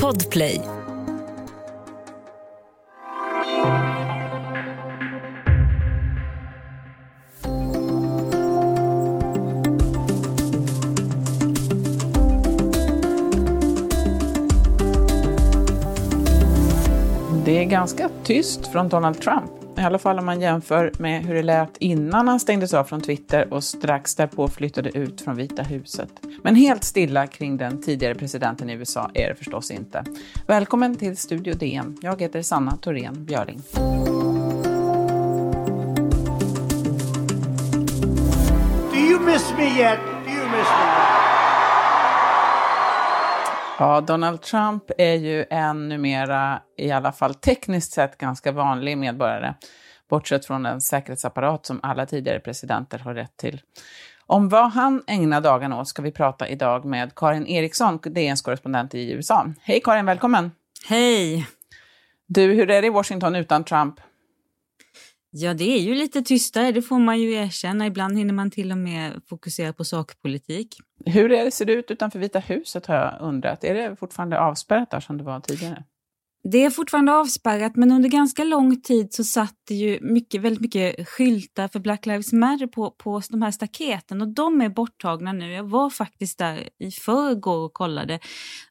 Podplay. Det är ganska tyst från Donald Trump. I alla fall om man jämför med hur det lät innan han stängdes av från Twitter och strax därpå flyttade ut från Vita huset. Men helt stilla kring den tidigare presidenten i USA är det förstås inte. Välkommen till Studio DN. Jag heter Sanna Thorén Björling. Do you miss me yet? Do you miss me yet? Ja, Donald Trump är ju en numera, i alla fall tekniskt sett, ganska vanlig medborgare. Bortsett från den säkerhetsapparat som alla tidigare presidenter har rätt till. Om vad han ägnar dagarna åt ska vi prata idag med Karin Eriksson, DNs korrespondent i USA. Hej Karin, välkommen! Hej! Du, hur är det i Washington utan Trump? Ja, det är ju lite tystare, det får man ju erkänna. Ibland hinner man till och med fokusera på sakpolitik. Hur är det, ser det ut utanför Vita huset har jag undrat. Är det fortfarande avspärrat där som det var tidigare? Det är fortfarande avspärrat, men under ganska lång tid så satt det ju mycket, väldigt mycket skyltar för Black Lives Matter på, på de här staketen och de är borttagna nu. Jag var faktiskt där i förrgår och kollade.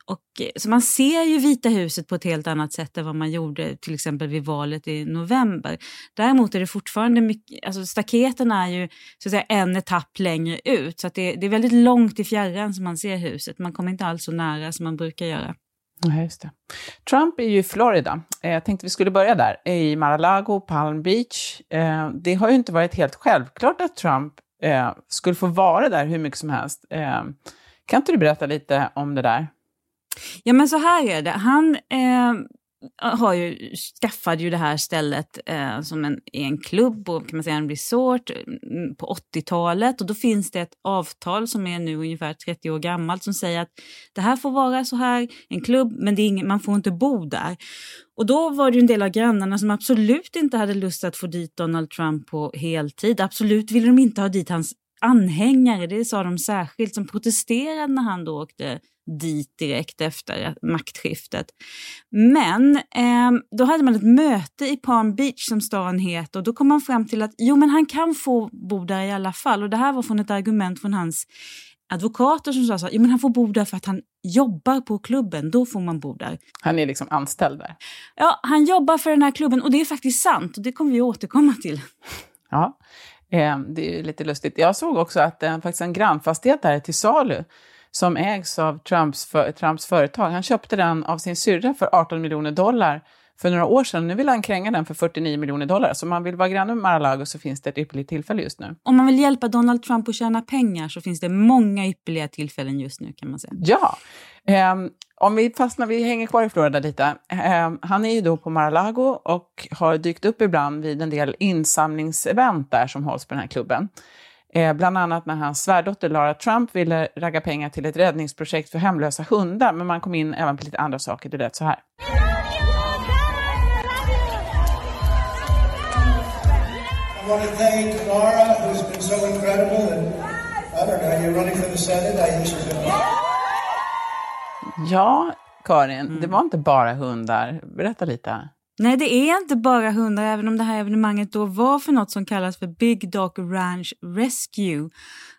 Och, eh, så man ser ju Vita huset på ett helt annat sätt än vad man gjorde till exempel vid valet i november. Däremot är det fortfarande mycket, alltså staketen är ju så att säga en etapp längre ut så att det, det är väldigt långt i fjärran som man ser huset. Man kommer inte alls så nära som man brukar göra. Ja, just det. Trump är ju i Florida. Eh, jag tänkte vi skulle börja där, i Mar-a-Lago, Palm Beach. Eh, det har ju inte varit helt självklart att Trump eh, skulle få vara där hur mycket som helst. Kan inte du berätta lite om det där? Ja, men så här är det. Han eh, har ju, skaffade ju det här stället eh, som en, en klubb och kan man säga en resort mm, på 80-talet och då finns det ett avtal som är nu ungefär 30 år gammalt som säger att det här får vara så här, en klubb, men det är ingen, man får inte bo där. Och då var det ju en del av grannarna som absolut inte hade lust att få dit Donald Trump på heltid. Absolut ville de inte ha dit hans anhängare, det sa de särskilt, som protesterade när han då åkte dit direkt efter maktskiftet. Men eh, då hade man ett möte i Palm Beach som stan heter och då kom man fram till att jo men han kan få bo där i alla fall och det här var från ett argument från hans advokater som sa så jo men han får bo där för att han jobbar på klubben, då får man bo där. Han är liksom anställd där? Ja, han jobbar för den här klubben och det är faktiskt sant och det kommer vi återkomma till. Ja, eh, det är lite lustigt. Jag såg också att eh, faktiskt en grannfastighet där är till salu som ägs av Trumps, för, Trumps företag. Han köpte den av sin syrra för 18 miljoner dollar för några år sedan. Nu vill han kränga den för 49 miljoner dollar. Så om man vill vara granne med Mar-a-Lago så finns det ett ypperligt tillfälle just nu. Om man vill hjälpa Donald Trump att tjäna pengar så finns det många ypperliga tillfällen just nu kan man säga. Ja. Um, om vi fastnar, vi hänger kvar i Florida lite. Um, han är ju då på Mar-a-Lago och har dykt upp ibland vid en del insamlingsevent där som hålls på den här klubben. Eh, bland annat när hans svärdotter Lara Trump ville ragga pengar till ett räddningsprojekt för hemlösa hundar, men man kom in även på lite andra saker. Det lät så här. I want to thank Laura, who's been so incredible, and I don't know, you're running for the Senate. I use her. Ja, Karin, mm. det var inte bara hundar. Berätta lite. Nej, det är inte bara hundar, även om det här evenemanget då var för något som kallas för Big Dog Ranch Rescue.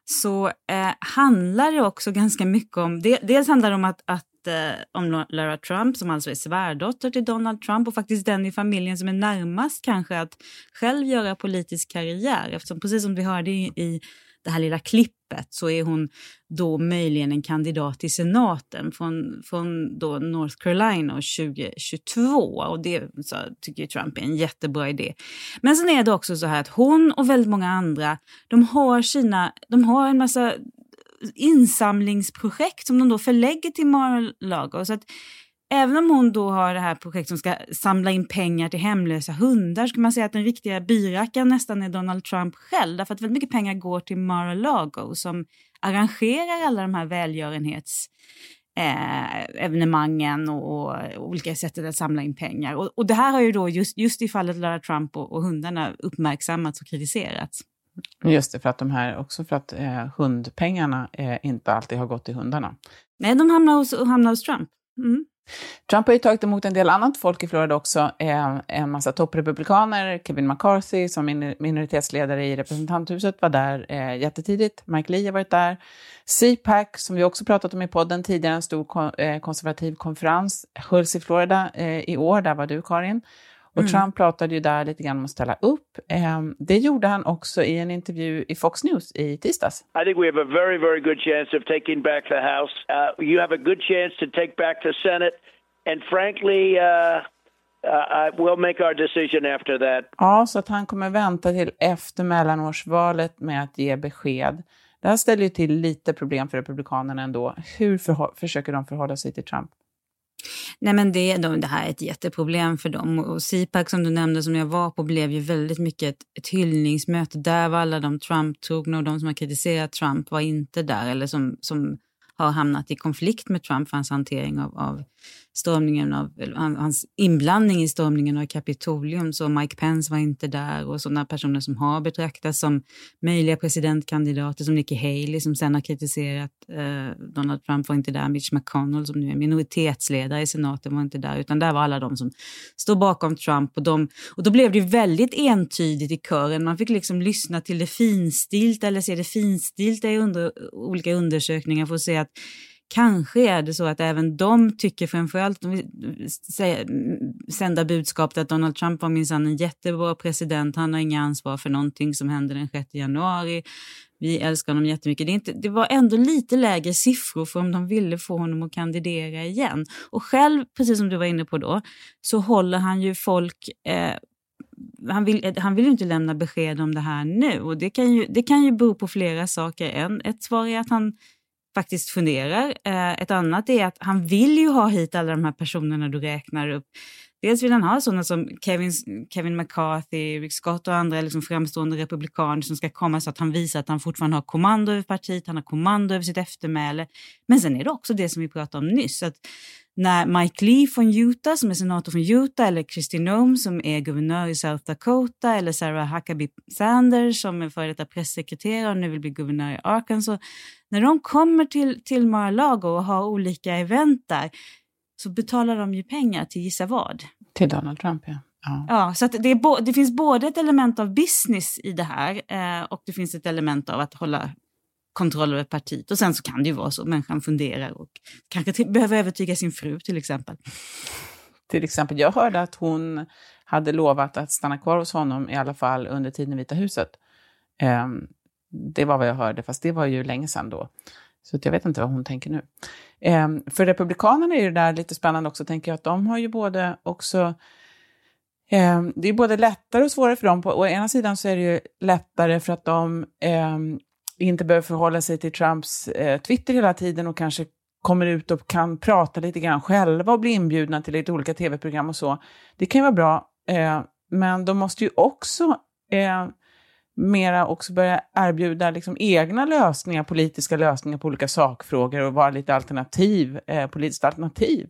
Så eh, handlar det också ganska mycket om, det, dels handlar det om att, att eh, om Lara Trump som alltså är svärdotter till Donald Trump och faktiskt den i familjen som är närmast kanske att själv göra politisk karriär eftersom precis som vi hörde i, i det här lilla klippet så är hon då möjligen en kandidat till senaten från, från då North Carolina 2022. Och det så, tycker Trump är en jättebra idé. Men sen är det också så här att hon och väldigt många andra, de har, sina, de har en massa insamlingsprojekt som de då förlägger till Mar-a-Lago. Så att även om hon då har det här projektet som ska samla in pengar till hemlösa hundar så kan man säga att den riktiga byrackaren nästan är Donald Trump själv. Därför att väldigt mycket pengar går till Mar-a-Lago som arrangerar alla de här välgörenhets eh, evenemangen och, och, olika sätt att samla in pengar. Och, och, det här har ju då just, just i fallet Lara Trump och, och hundarna uppmärksammats och kritiserats. Just det, för att de här, också för att eh, hundpengarna eh, inte alltid har gått till hundarna. Nej, de hamnar hos, hamnar hos Trump. Mm. Trump har ju tagit emot en del annat folk i Florida också. Eh, en massa topprepublikaner, Kevin McCarthy som minoritetsledare i representanthuset var där eh, jättetidigt. Mike Lee har varit där. CPAC, som vi också pratat om i podden tidigare, en stor eh, konservativ konferens, hölls i Florida eh, i år. Där var du, Karin. Och mm. Trump pratade ju där lite grann om att ställa upp. Um, det gjorde han också i en intervju i Fox News i tisdags. I think we have a very, very good chance of taking back the House. Uh, you have a good chance to take back the Senate. And frankly, uh, uh, we'll make our decision after that. Ja, så att han kommer vänta till efter mellanårsvalet med att ge besked. Det här ställer ju till lite problem för Republikanerna ändå. Hur försöker de förhålla sig till Trump? Nej men det, de, det här är ett jätteproblem för dem. Och CPAC som du nämnde som jag var på blev ju väldigt mycket ett, ett hyllningsmöte. Där var alla de Trump-trogna och de som har kritiserat Trump var inte där. Eller som, som har hamnat i konflikt med Trump för hans hantering av, av stormningen av, hans inblandning i stormningen av Kapitolium. Så Mike Pence var inte där och sådana personer som har betraktats som möjliga presidentkandidater som Nikki Haley som sen har kritiserat eh, Donald Trump var inte där. Mitch McConnell som nu är minoritetsledare i senaten var inte där utan där var alla de som står bakom Trump och, de, och då blev det väldigt entydigt i kören. Man fick liksom lyssna till det finstilta eller se det finstilta i under, olika undersökningar för att se att Kanske är det så att även de tycker, framförallt om vi säger, sända budskapet att Donald Trump var minsann en jättebra president, han har inga ansvar för någonting som hände den 6 januari. Vi älskar honom jättemycket. Det, inte, det var ändå lite lägre siffror för om de ville få honom att kandidera igen. Och själv, precis som du var inne på då, så håller han ju folk eh, han vill, han vill ju inte lämna besked om det här nu och det kan ju, det kan ju bero på flera saker. En, ett svar är att han faktiskt funderar. Eh, ett annat är att han vill ju ha hit alla de här personerna du räknar upp. Dels vill han ha sådana som Kevin, Kevin McCarthy, Rick Scott och andra liksom framstående republikaner som ska komma så att han visar att han fortfarande har kommando över partiet, han har kommando över sitt eftermäle. Men sen är det också det som vi pratade om nyss, att när Mike Lee från Utah, som är senator från Utah, eller Kristi Noem som är guvernör i South Dakota, eller Sarah Huckabee Sanders som är före detta pressekreterare och nu vill bli guvernör i Arkansas. När de kommer till, till Mar-a-Lago och har olika event där så betalar de ju pengar till gissa vad? Till Donald Trump, ja. Ja, ja så det, är det finns både ett element av business i det här eh, och det finns ett element av att hålla kontroll över partiet. Och sen så kan det ju vara så, människan funderar och kanske behöver övertyga sin fru till exempel. Till exempel, jag hörde att hon hade lovat att stanna kvar hos honom i alla fall under tiden i Vita huset. Um, det var vad jag hörde, fast det var ju länge sedan då. Så jag vet inte vad hon tänker nu. Um, för Republikanerna är det där lite spännande också, tänker jag, att de har ju både också ehm, det är både lättare och svårare för dem. På, å ena sidan så är det ju lättare för att de ehm, inte behöver förhålla sig till Trumps eh, Twitter hela tiden och kanske kommer ut och kan prata lite grann själva och bli inbjudna till lite olika tv-program och så. Det kan ju vara bra, eh, men de måste ju också eh, mera också börja erbjuda liksom egna lösningar, politiska lösningar på olika sakfrågor och vara lite alternativ, eh, politiskt alternativ.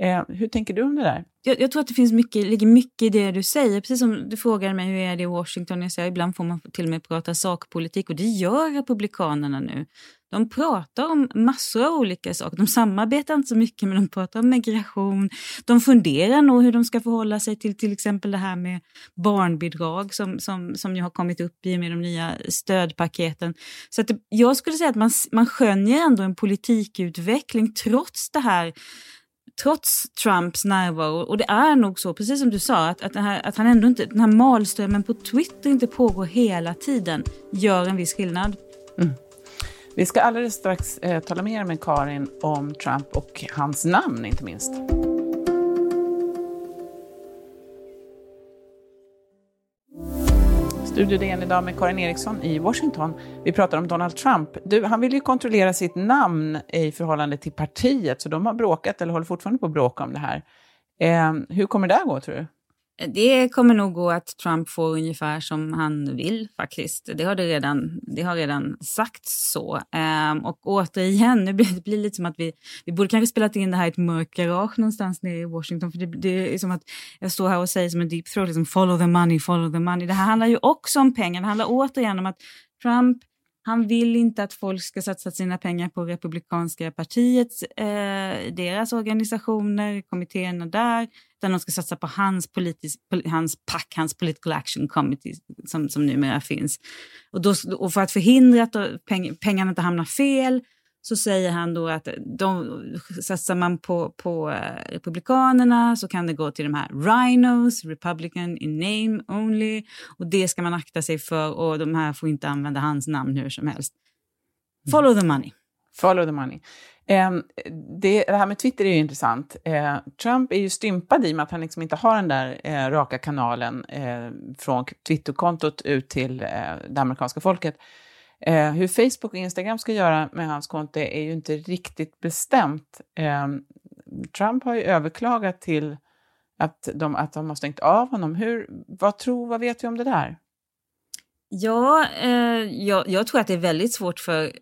Eh, hur tänker du om det där? Jag, jag, tror att det finns mycket, ligger mycket i det du säger. Precis som du frågade mig hur är det i Washington. Jag säger, ibland får man till och med prata sakpolitik och det gör Republikanerna nu. De pratar om massor av olika saker. De samarbetar inte så mycket men de pratar om migration. De funderar nog hur de ska förhålla sig till till exempel det här med barnbidrag som, som, som ju har kommit upp i med de nya stödpaketen. Så att det, jag skulle säga att man, man skönjer ändå en politikutveckling trots det här trots Trumps närvaro, och det är nog så, precis som du sa, att, att, här, att han ändå inte, den här malströmmen på Twitter inte pågår hela tiden, gör en viss skillnad. Mm. Vi ska alldeles strax eh, tala mer med Karin om Trump och hans namn, inte minst. Studio DN idag med Karin Eriksson i Washington. Vi pratar om Donald Trump. Du, han vill ju kontrollera sitt namn i förhållande till partiet, så de har bråkat, eller håller fortfarande på att bråka om det här. Eh, hur kommer det att gå, tror du? Det kommer nog gå att Trump får ungefär som han vill faktiskt. Det har, det redan, det har redan sagts så. Um, och återigen, nu blir det blir lite som att vi, vi borde kanske spelat in det här i ett mörkt garage någonstans nere i Washington. För det, det är som att jag står här och säger som en deep throat, liksom follow the money, follow the money. Det här handlar ju också om pengar. Det handlar återigen om att Trump han vill inte att folk ska satsa sina pengar på Republikanska partiets, eh, deras organisationer, kommittéerna där, utan de ska satsa på hans, politisk, hans PAC, hans Political Action Committee, som, som numera finns. Och, då, och för att förhindra att peng, pengarna inte hamnar fel så säger han då att de, satsar man på, på eh, Republikanerna så kan det gå till de här Rhinos, Republican in name only. Och det ska man akta sig för och de här får inte använda hans namn hur som helst. Follow the money. Follow the money. Ehm, det, det, här med Twitter är ju intressant. Ehm, Trump är ju stympad i och med att han liksom inte har den där eh, raka kanalen eh, från Twitterkontot ut till eh, det amerikanska folket. Eh, hur Facebook och Instagram ska göra med hans konto är ju inte riktigt bestämt. Eh, Trump har ju överklagat till att de, att de har stängt av honom. Hur, vad, tror, vad vet vi om det där? Ja, eh, jag, jag, tror att det är väldigt svårt för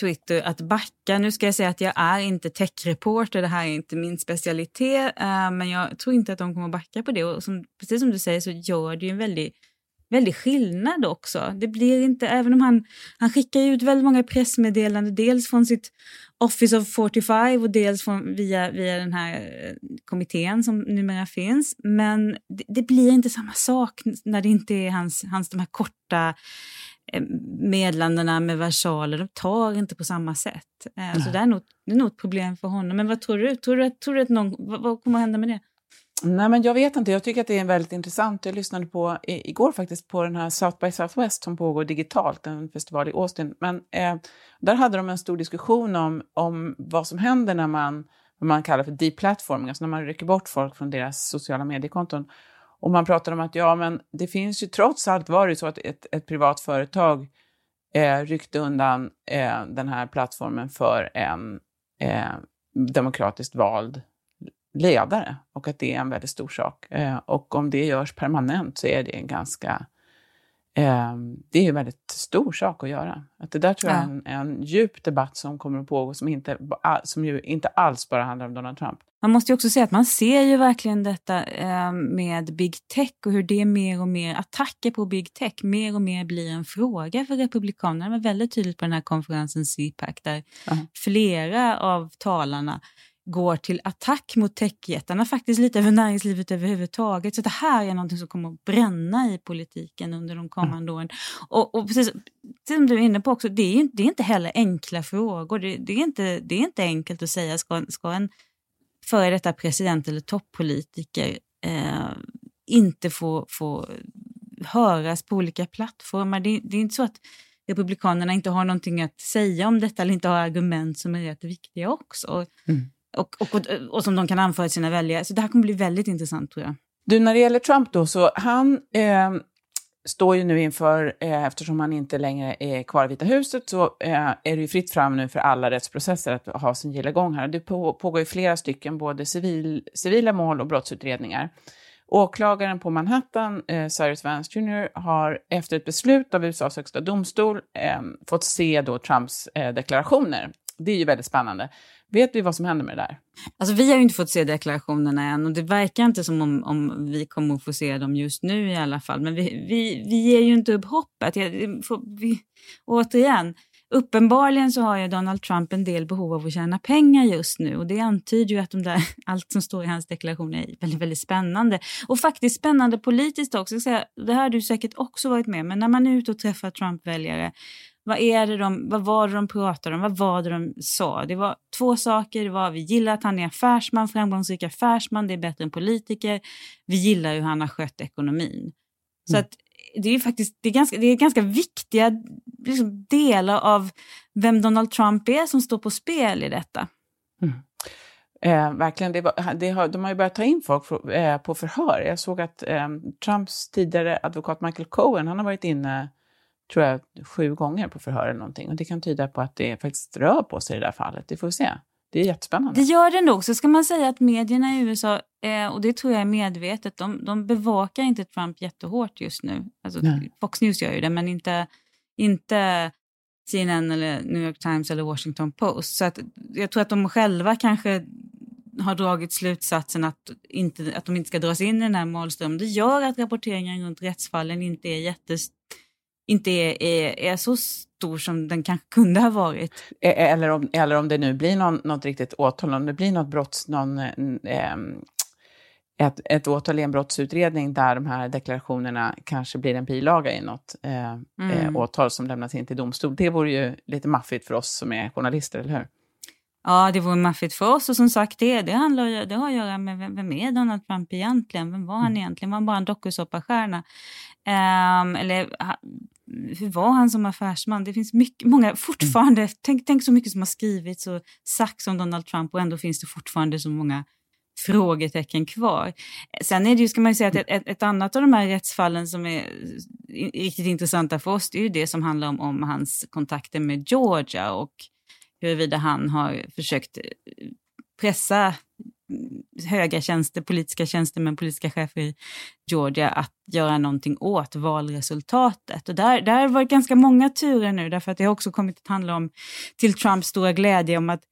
Twitter att backa. Nu ska jag säga att jag är inte techreporter, det här är inte min specialitet, eh, men jag tror inte att de kommer att backa på det. Och som, precis som du säger så gör det ju en väldigt väldig skillnad också. Det blir inte, även om han, han skickar ut väldigt många pressmeddelanden, dels från sitt Office of 45 och dels från, via, via den här eh, kommittén som numera finns. Men det, det, blir inte samma sak när det inte är hans, hans de här korta eh, meddelandena med versaler, de tar inte på samma sätt. Eh, så det är, nog, det är nog ett problem för honom. Men vad tror du? Tror du, tror du att någon, vad, vad kommer att hända med det? Nej, men jag vet inte. Jag tycker att det är väldigt intressant. Jag lyssnade på igår faktiskt på den här South by Southwest som pågår digitalt, en festival i Austin. Men eh, där hade de en stor diskussion om, om vad som händer när man, vad man kallar för deplatforming, alltså när man rycker bort folk från deras sociala mediekonton. Och man pratar om att ja, men det finns ju trots allt var det så att ett, ett privat företag eh, ryckte undan eh, den här plattformen för en eh, demokratiskt vald ledare och att det är en väldigt stor sak. Eh, och om det görs permanent så är det en ganska eh, det är en väldigt stor sak att göra. Att det där tror jag är en, en djup debatt som kommer att pågå som, inte, som ju inte alls bara handlar om Donald Trump. Man måste ju också säga att man ser ju verkligen detta eh, med big tech och hur det mer och mer, attacker på big tech, mer och mer blir en fråga för Republikanerna. Det var väldigt tydligt på den här konferensen CPAC där uh -huh. flera av talarna går till attack mot techjättarna, faktiskt lite över näringslivet överhuvudtaget. Så det här är något som kommer att bränna i politiken under de kommande mm. åren. Och, och precis som du är inne på också, det är, det är inte heller enkla frågor. Det, det, är inte, det är inte enkelt att säga, ska, ska en före detta president eller toppolitiker eh, inte få, få höras på olika plattformar? Det, det är inte så att Republikanerna inte har någonting att säga om detta eller inte har argument som är rätt viktiga också. Mm och, och, och, som de kan anföra till sina väljare. Så det här kommer bli väldigt intressant tror jag. Du, när det gäller Trump då, så han eh, står ju nu inför, eh, eftersom han inte längre är kvar i Vita huset, så eh, är det ju fritt fram nu för alla rättsprocesser att ha sin gilla gång här. Det på, pågår ju flera stycken, både civil, civila mål och brottsutredningar. Åklagaren på Manhattan, eh, Cyrus Vance Jr, har efter ett beslut av USAs högsta domstol eh, fått se då Trumps eh, deklarationer. Det är ju väldigt spännande. Vet vi vad som händer med det där? Alltså, vi har ju inte fått se deklarationerna än och det verkar inte som om, om vi kommer att få se dem just nu i alla fall. Men vi, vi, vi ger ju inte upp hoppet. Vi, återigen, uppenbarligen så har ju Donald Trump en del behov av att tjäna pengar just nu och det antyder ju att de där, allt som står i hans deklaration är väldigt, väldigt spännande. Och faktiskt spännande politiskt också. Det här har du säkert också varit med men när man är ute och träffar Trump-väljare vad, är det de, vad var det de pratade om? Vad var det de sa? Det var två saker. Det var vi gillar att han är affärsman, framgångsrik affärsman, det är bättre än politiker. Vi gillar hur han har skött ekonomin. Så mm. att det är faktiskt det är ganska, det är ganska viktiga liksom, delar av vem Donald Trump är som står på spel i detta. Mm. Eh, verkligen, det, var, det har, de har ju börjat ta in folk för, eh, på förhör. Jag såg att eh, Trumps tidigare advokat Michael Cohen, han har varit inne tror jag, sju gånger på förhör eller någonting. Och det kan tyda på att det faktiskt rör på sig i det där fallet. Det får vi se. Det är jättespännande. Det gör det nog. Så ska man säga att medierna i USA Eh, och det tror jag är medvetet. De, de bevakar inte Trump jättehårt just nu. Alltså, Nej. Fox News gör ju det, men inte, inte CNN eller New York Times eller Washington Post. Så att, jag tror att de själva kanske har dragit slutsatsen att, inte, att de inte ska dras in i den här målströmmen. Det gör att rapporteringen runt rättsfallen inte är jättes inte är, är, är så stor som den kanske kunde ha varit. E- Eller om, eller om det nu blir någon, något riktigt åtal, om det blir något brotts, någon, eh, ett, ett åtal i en brottsutredning där de här deklarationerna kanske blir en bilaga i något eh, eh, åtal som lämnas in till domstol. Det vore ju lite maffigt för oss som är journalister, eller hur? Ja, det vore maffigt för oss och som sagt det, det, handlar, det har att göra med vem, vem är Donald Trump egentligen? Vem var han egentligen? Var han bara en dokusåpastjärna? Ehm, eller hur var han som affärsman? Det finns mycket, många fortfarande, tänk, tänk så mycket som har skrivits och sagts om Donald Trump och ändå finns det fortfarande så många frågetecken kvar. Sen är det ju, ska man ju säga att ett, ett, annat av de här rättsfallen som är riktigt intressanta för oss, det är ju det som handlar om, om hans kontakter med Georgia och huruvida han har försökt eh, pressa mm, höga tjänster, politiska tjänstemän, politiska chefer i Georgia att göra någonting åt valresultatet. Och där, där har varit ganska många turer nu, därför att det har också kommit att handla om, till Trumps stora glädje, om att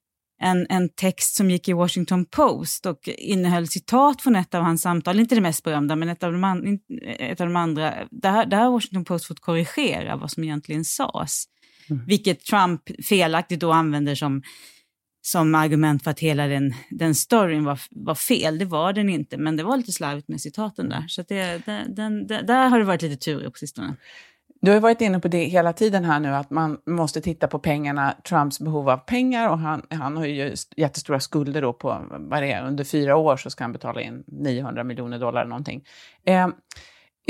en, en text som gick i Washington Post och innehöll citat från ett av hans samtal, inte det mest berömda, men ett av de, an, ett av de andra, där, där har Washington Post fått korrigera vad som egentligen sades. Vilket Trump felaktigt då använder som, som argument för att hela den, den storyn var, var fel. Det var den inte, men det var lite slarvigt med citaten där. Så att det, den, den, den, där har det varit lite tur på sistone. Du har varit inne på det hela tiden här nu, att man måste titta på pengarna, Trumps behov av pengar och han, han har ju jättestora skulder då på, vad det är, under fyra år så ska han betala in 900 miljoner dollar eller någonting. Eh,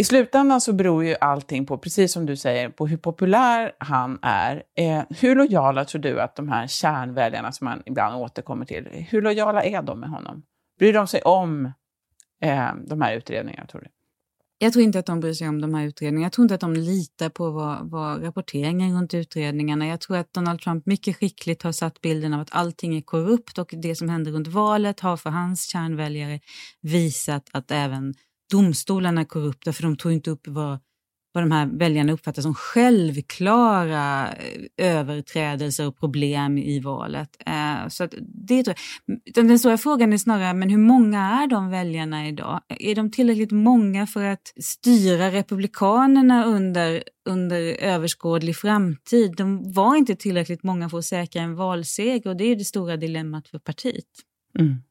i slutändan så beror ju allting på, precis som du säger, på hur populär han är. Eh, hur lojala tror du att de här kärnväljarna som man ibland återkommer till, hur lojala är de med honom? Bryr de sig om eh, de här utredningarna, tror du? Jag tror inte att de bryr sig om de här utredningarna. Jag tror inte att de litar på vad, vad rapporteringen runt utredningarna. Jag tror att Donald Trump mycket skickligt har satt bilden av att allting är korrupt och det som händer runt valet har för hans kärnväljare visat att även domstolarna är korrupta för de tog inte upp vad, vad de här väljarna uppfattar som självklara eh, överträdelser och problem i valet. Eh, så att det tror jag. Utan Den stora frågan är snarare, men hur många är de väljarna idag? Är de tillräckligt många för att styra Republikanerna under, under överskådlig framtid? De var inte tillräckligt många för att säkra en valseger och det är det stora dilemmat för partiet. Mm.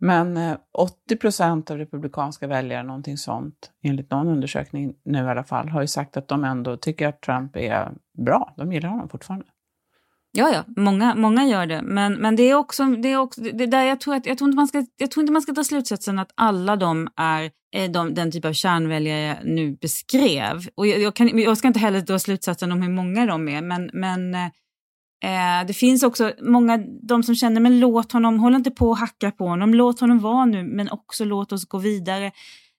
Men eh, 80 procent av republikanska väljare, någonting sånt, enligt någon undersökning nu i alla fall, har ju sagt att de ändå tycker att Trump är bra. De gillar honom fortfarande. Ja, ja, många, många gör det. Men, men det är också, det är också det där jag, tror att, jag, tror inte man ska, jag tror inte man ska dra slutsatsen att alla de är är de, den typ av kärnväljare jag nu beskrev. Och jag, jag, kan, jag ska inte heller dra slutsatsen om hur många de är, men, men eh, eh, det finns också många, de som känner, men låt honom, håll inte på och hacka på honom, låt honom vara nu, men också låt oss gå vidare.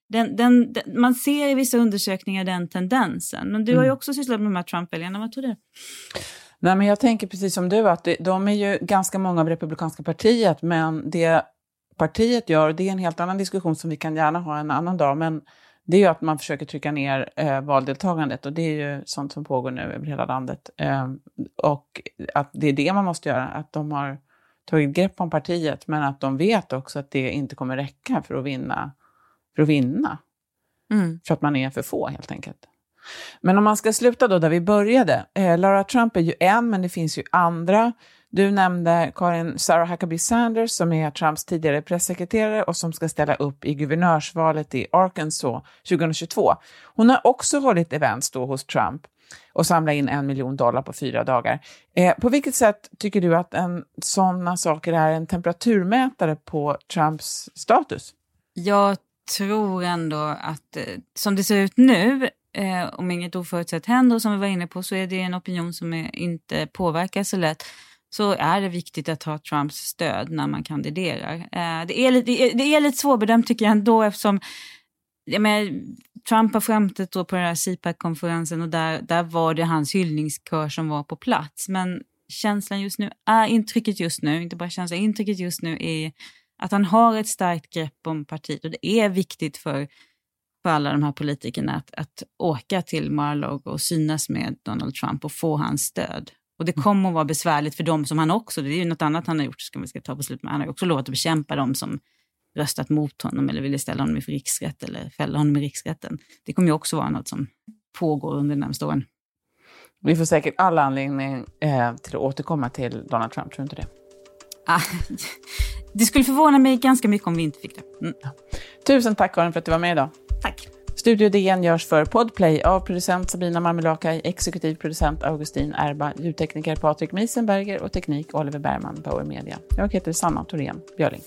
Den, den, den, man ser i vissa undersökningar den tendensen. Men du har ju Mm. också sysslat med de här Trump-väljarna, vad tror du? Nej, men jag tänker precis som du, att det, de är ju ganska många av Republikanska partiet, men det partiet gör, det är en helt annan diskussion som vi kan gärna ha en annan dag, men det är ju att man försöker trycka ner eh, valdeltagandet och det är ju sånt som pågår nu över hela landet. Eh, och att det är det man måste göra, att de har tagit grepp om partiet, men att de vet också att det inte kommer räcka för att vinna, för att vinna. Mm. För att man är för få helt enkelt. Men om man ska sluta då där vi började. Eh, Lara Trump är ju en, men det finns ju andra. Du nämnde Karin Sarah Huckabee Sanders som är Trumps tidigare pressekreterare och som ska ställa upp i guvernörsvalet i Arkansas 2022. Hon har också hållit events då hos Trump och samlat in en miljon dollar på fyra dagar. Eh, på vilket sätt tycker du att en, sådana saker är en temperaturmätare på Trumps status? Jag tror ändå att eh, som det ser ut nu, eh, om inget oförutsett händer, och som vi var inne på, så är det en opinion som är, inte påverkas så lätt så är det viktigt att ha Trumps stöd när man kandiderar. Eh, det, är lite, det, är, det är lite svårbedömt tycker jag ändå eftersom jag menar, Trump har framträtt då på den här CPAC-konferensen och där, där var det hans hyllningskör som var på plats. Men känslan just nu, är intrycket just nu, inte bara känslan, intrycket just nu är Att han har ett starkt grepp om partiet och det är viktigt för, för alla de här politikerna att, att åka till Mar-a-Lago och synas med Donald Trump och få hans stöd. Och det kommer att vara besvärligt för dem som han också, det är ju något annat han har gjort, ska vi ska ta på slut med. Han har också lovat att bekämpa dem som röstat mot honom eller ville ställa honom i riksrätt eller fälla honom i riksrätten. Det kommer ju också vara något som pågår under de närmaste åren. Vi får säkert alla anledning eh, till att återkomma till Donald Trump, tror du inte det? Ah, det skulle förvåna mig ganska mycket om vi inte fick det. Mm. Ja. Tusen tack Karin för att du var med idag. Tack. Studio DN görs för Podplay av producent Sabina Marmelakai, exekutiv producent Augustin Erba, ljudtekniker Patrik Miesenberger och teknik Oliver Bergman, Power Media. Jag heter Sanna Thorén Björling.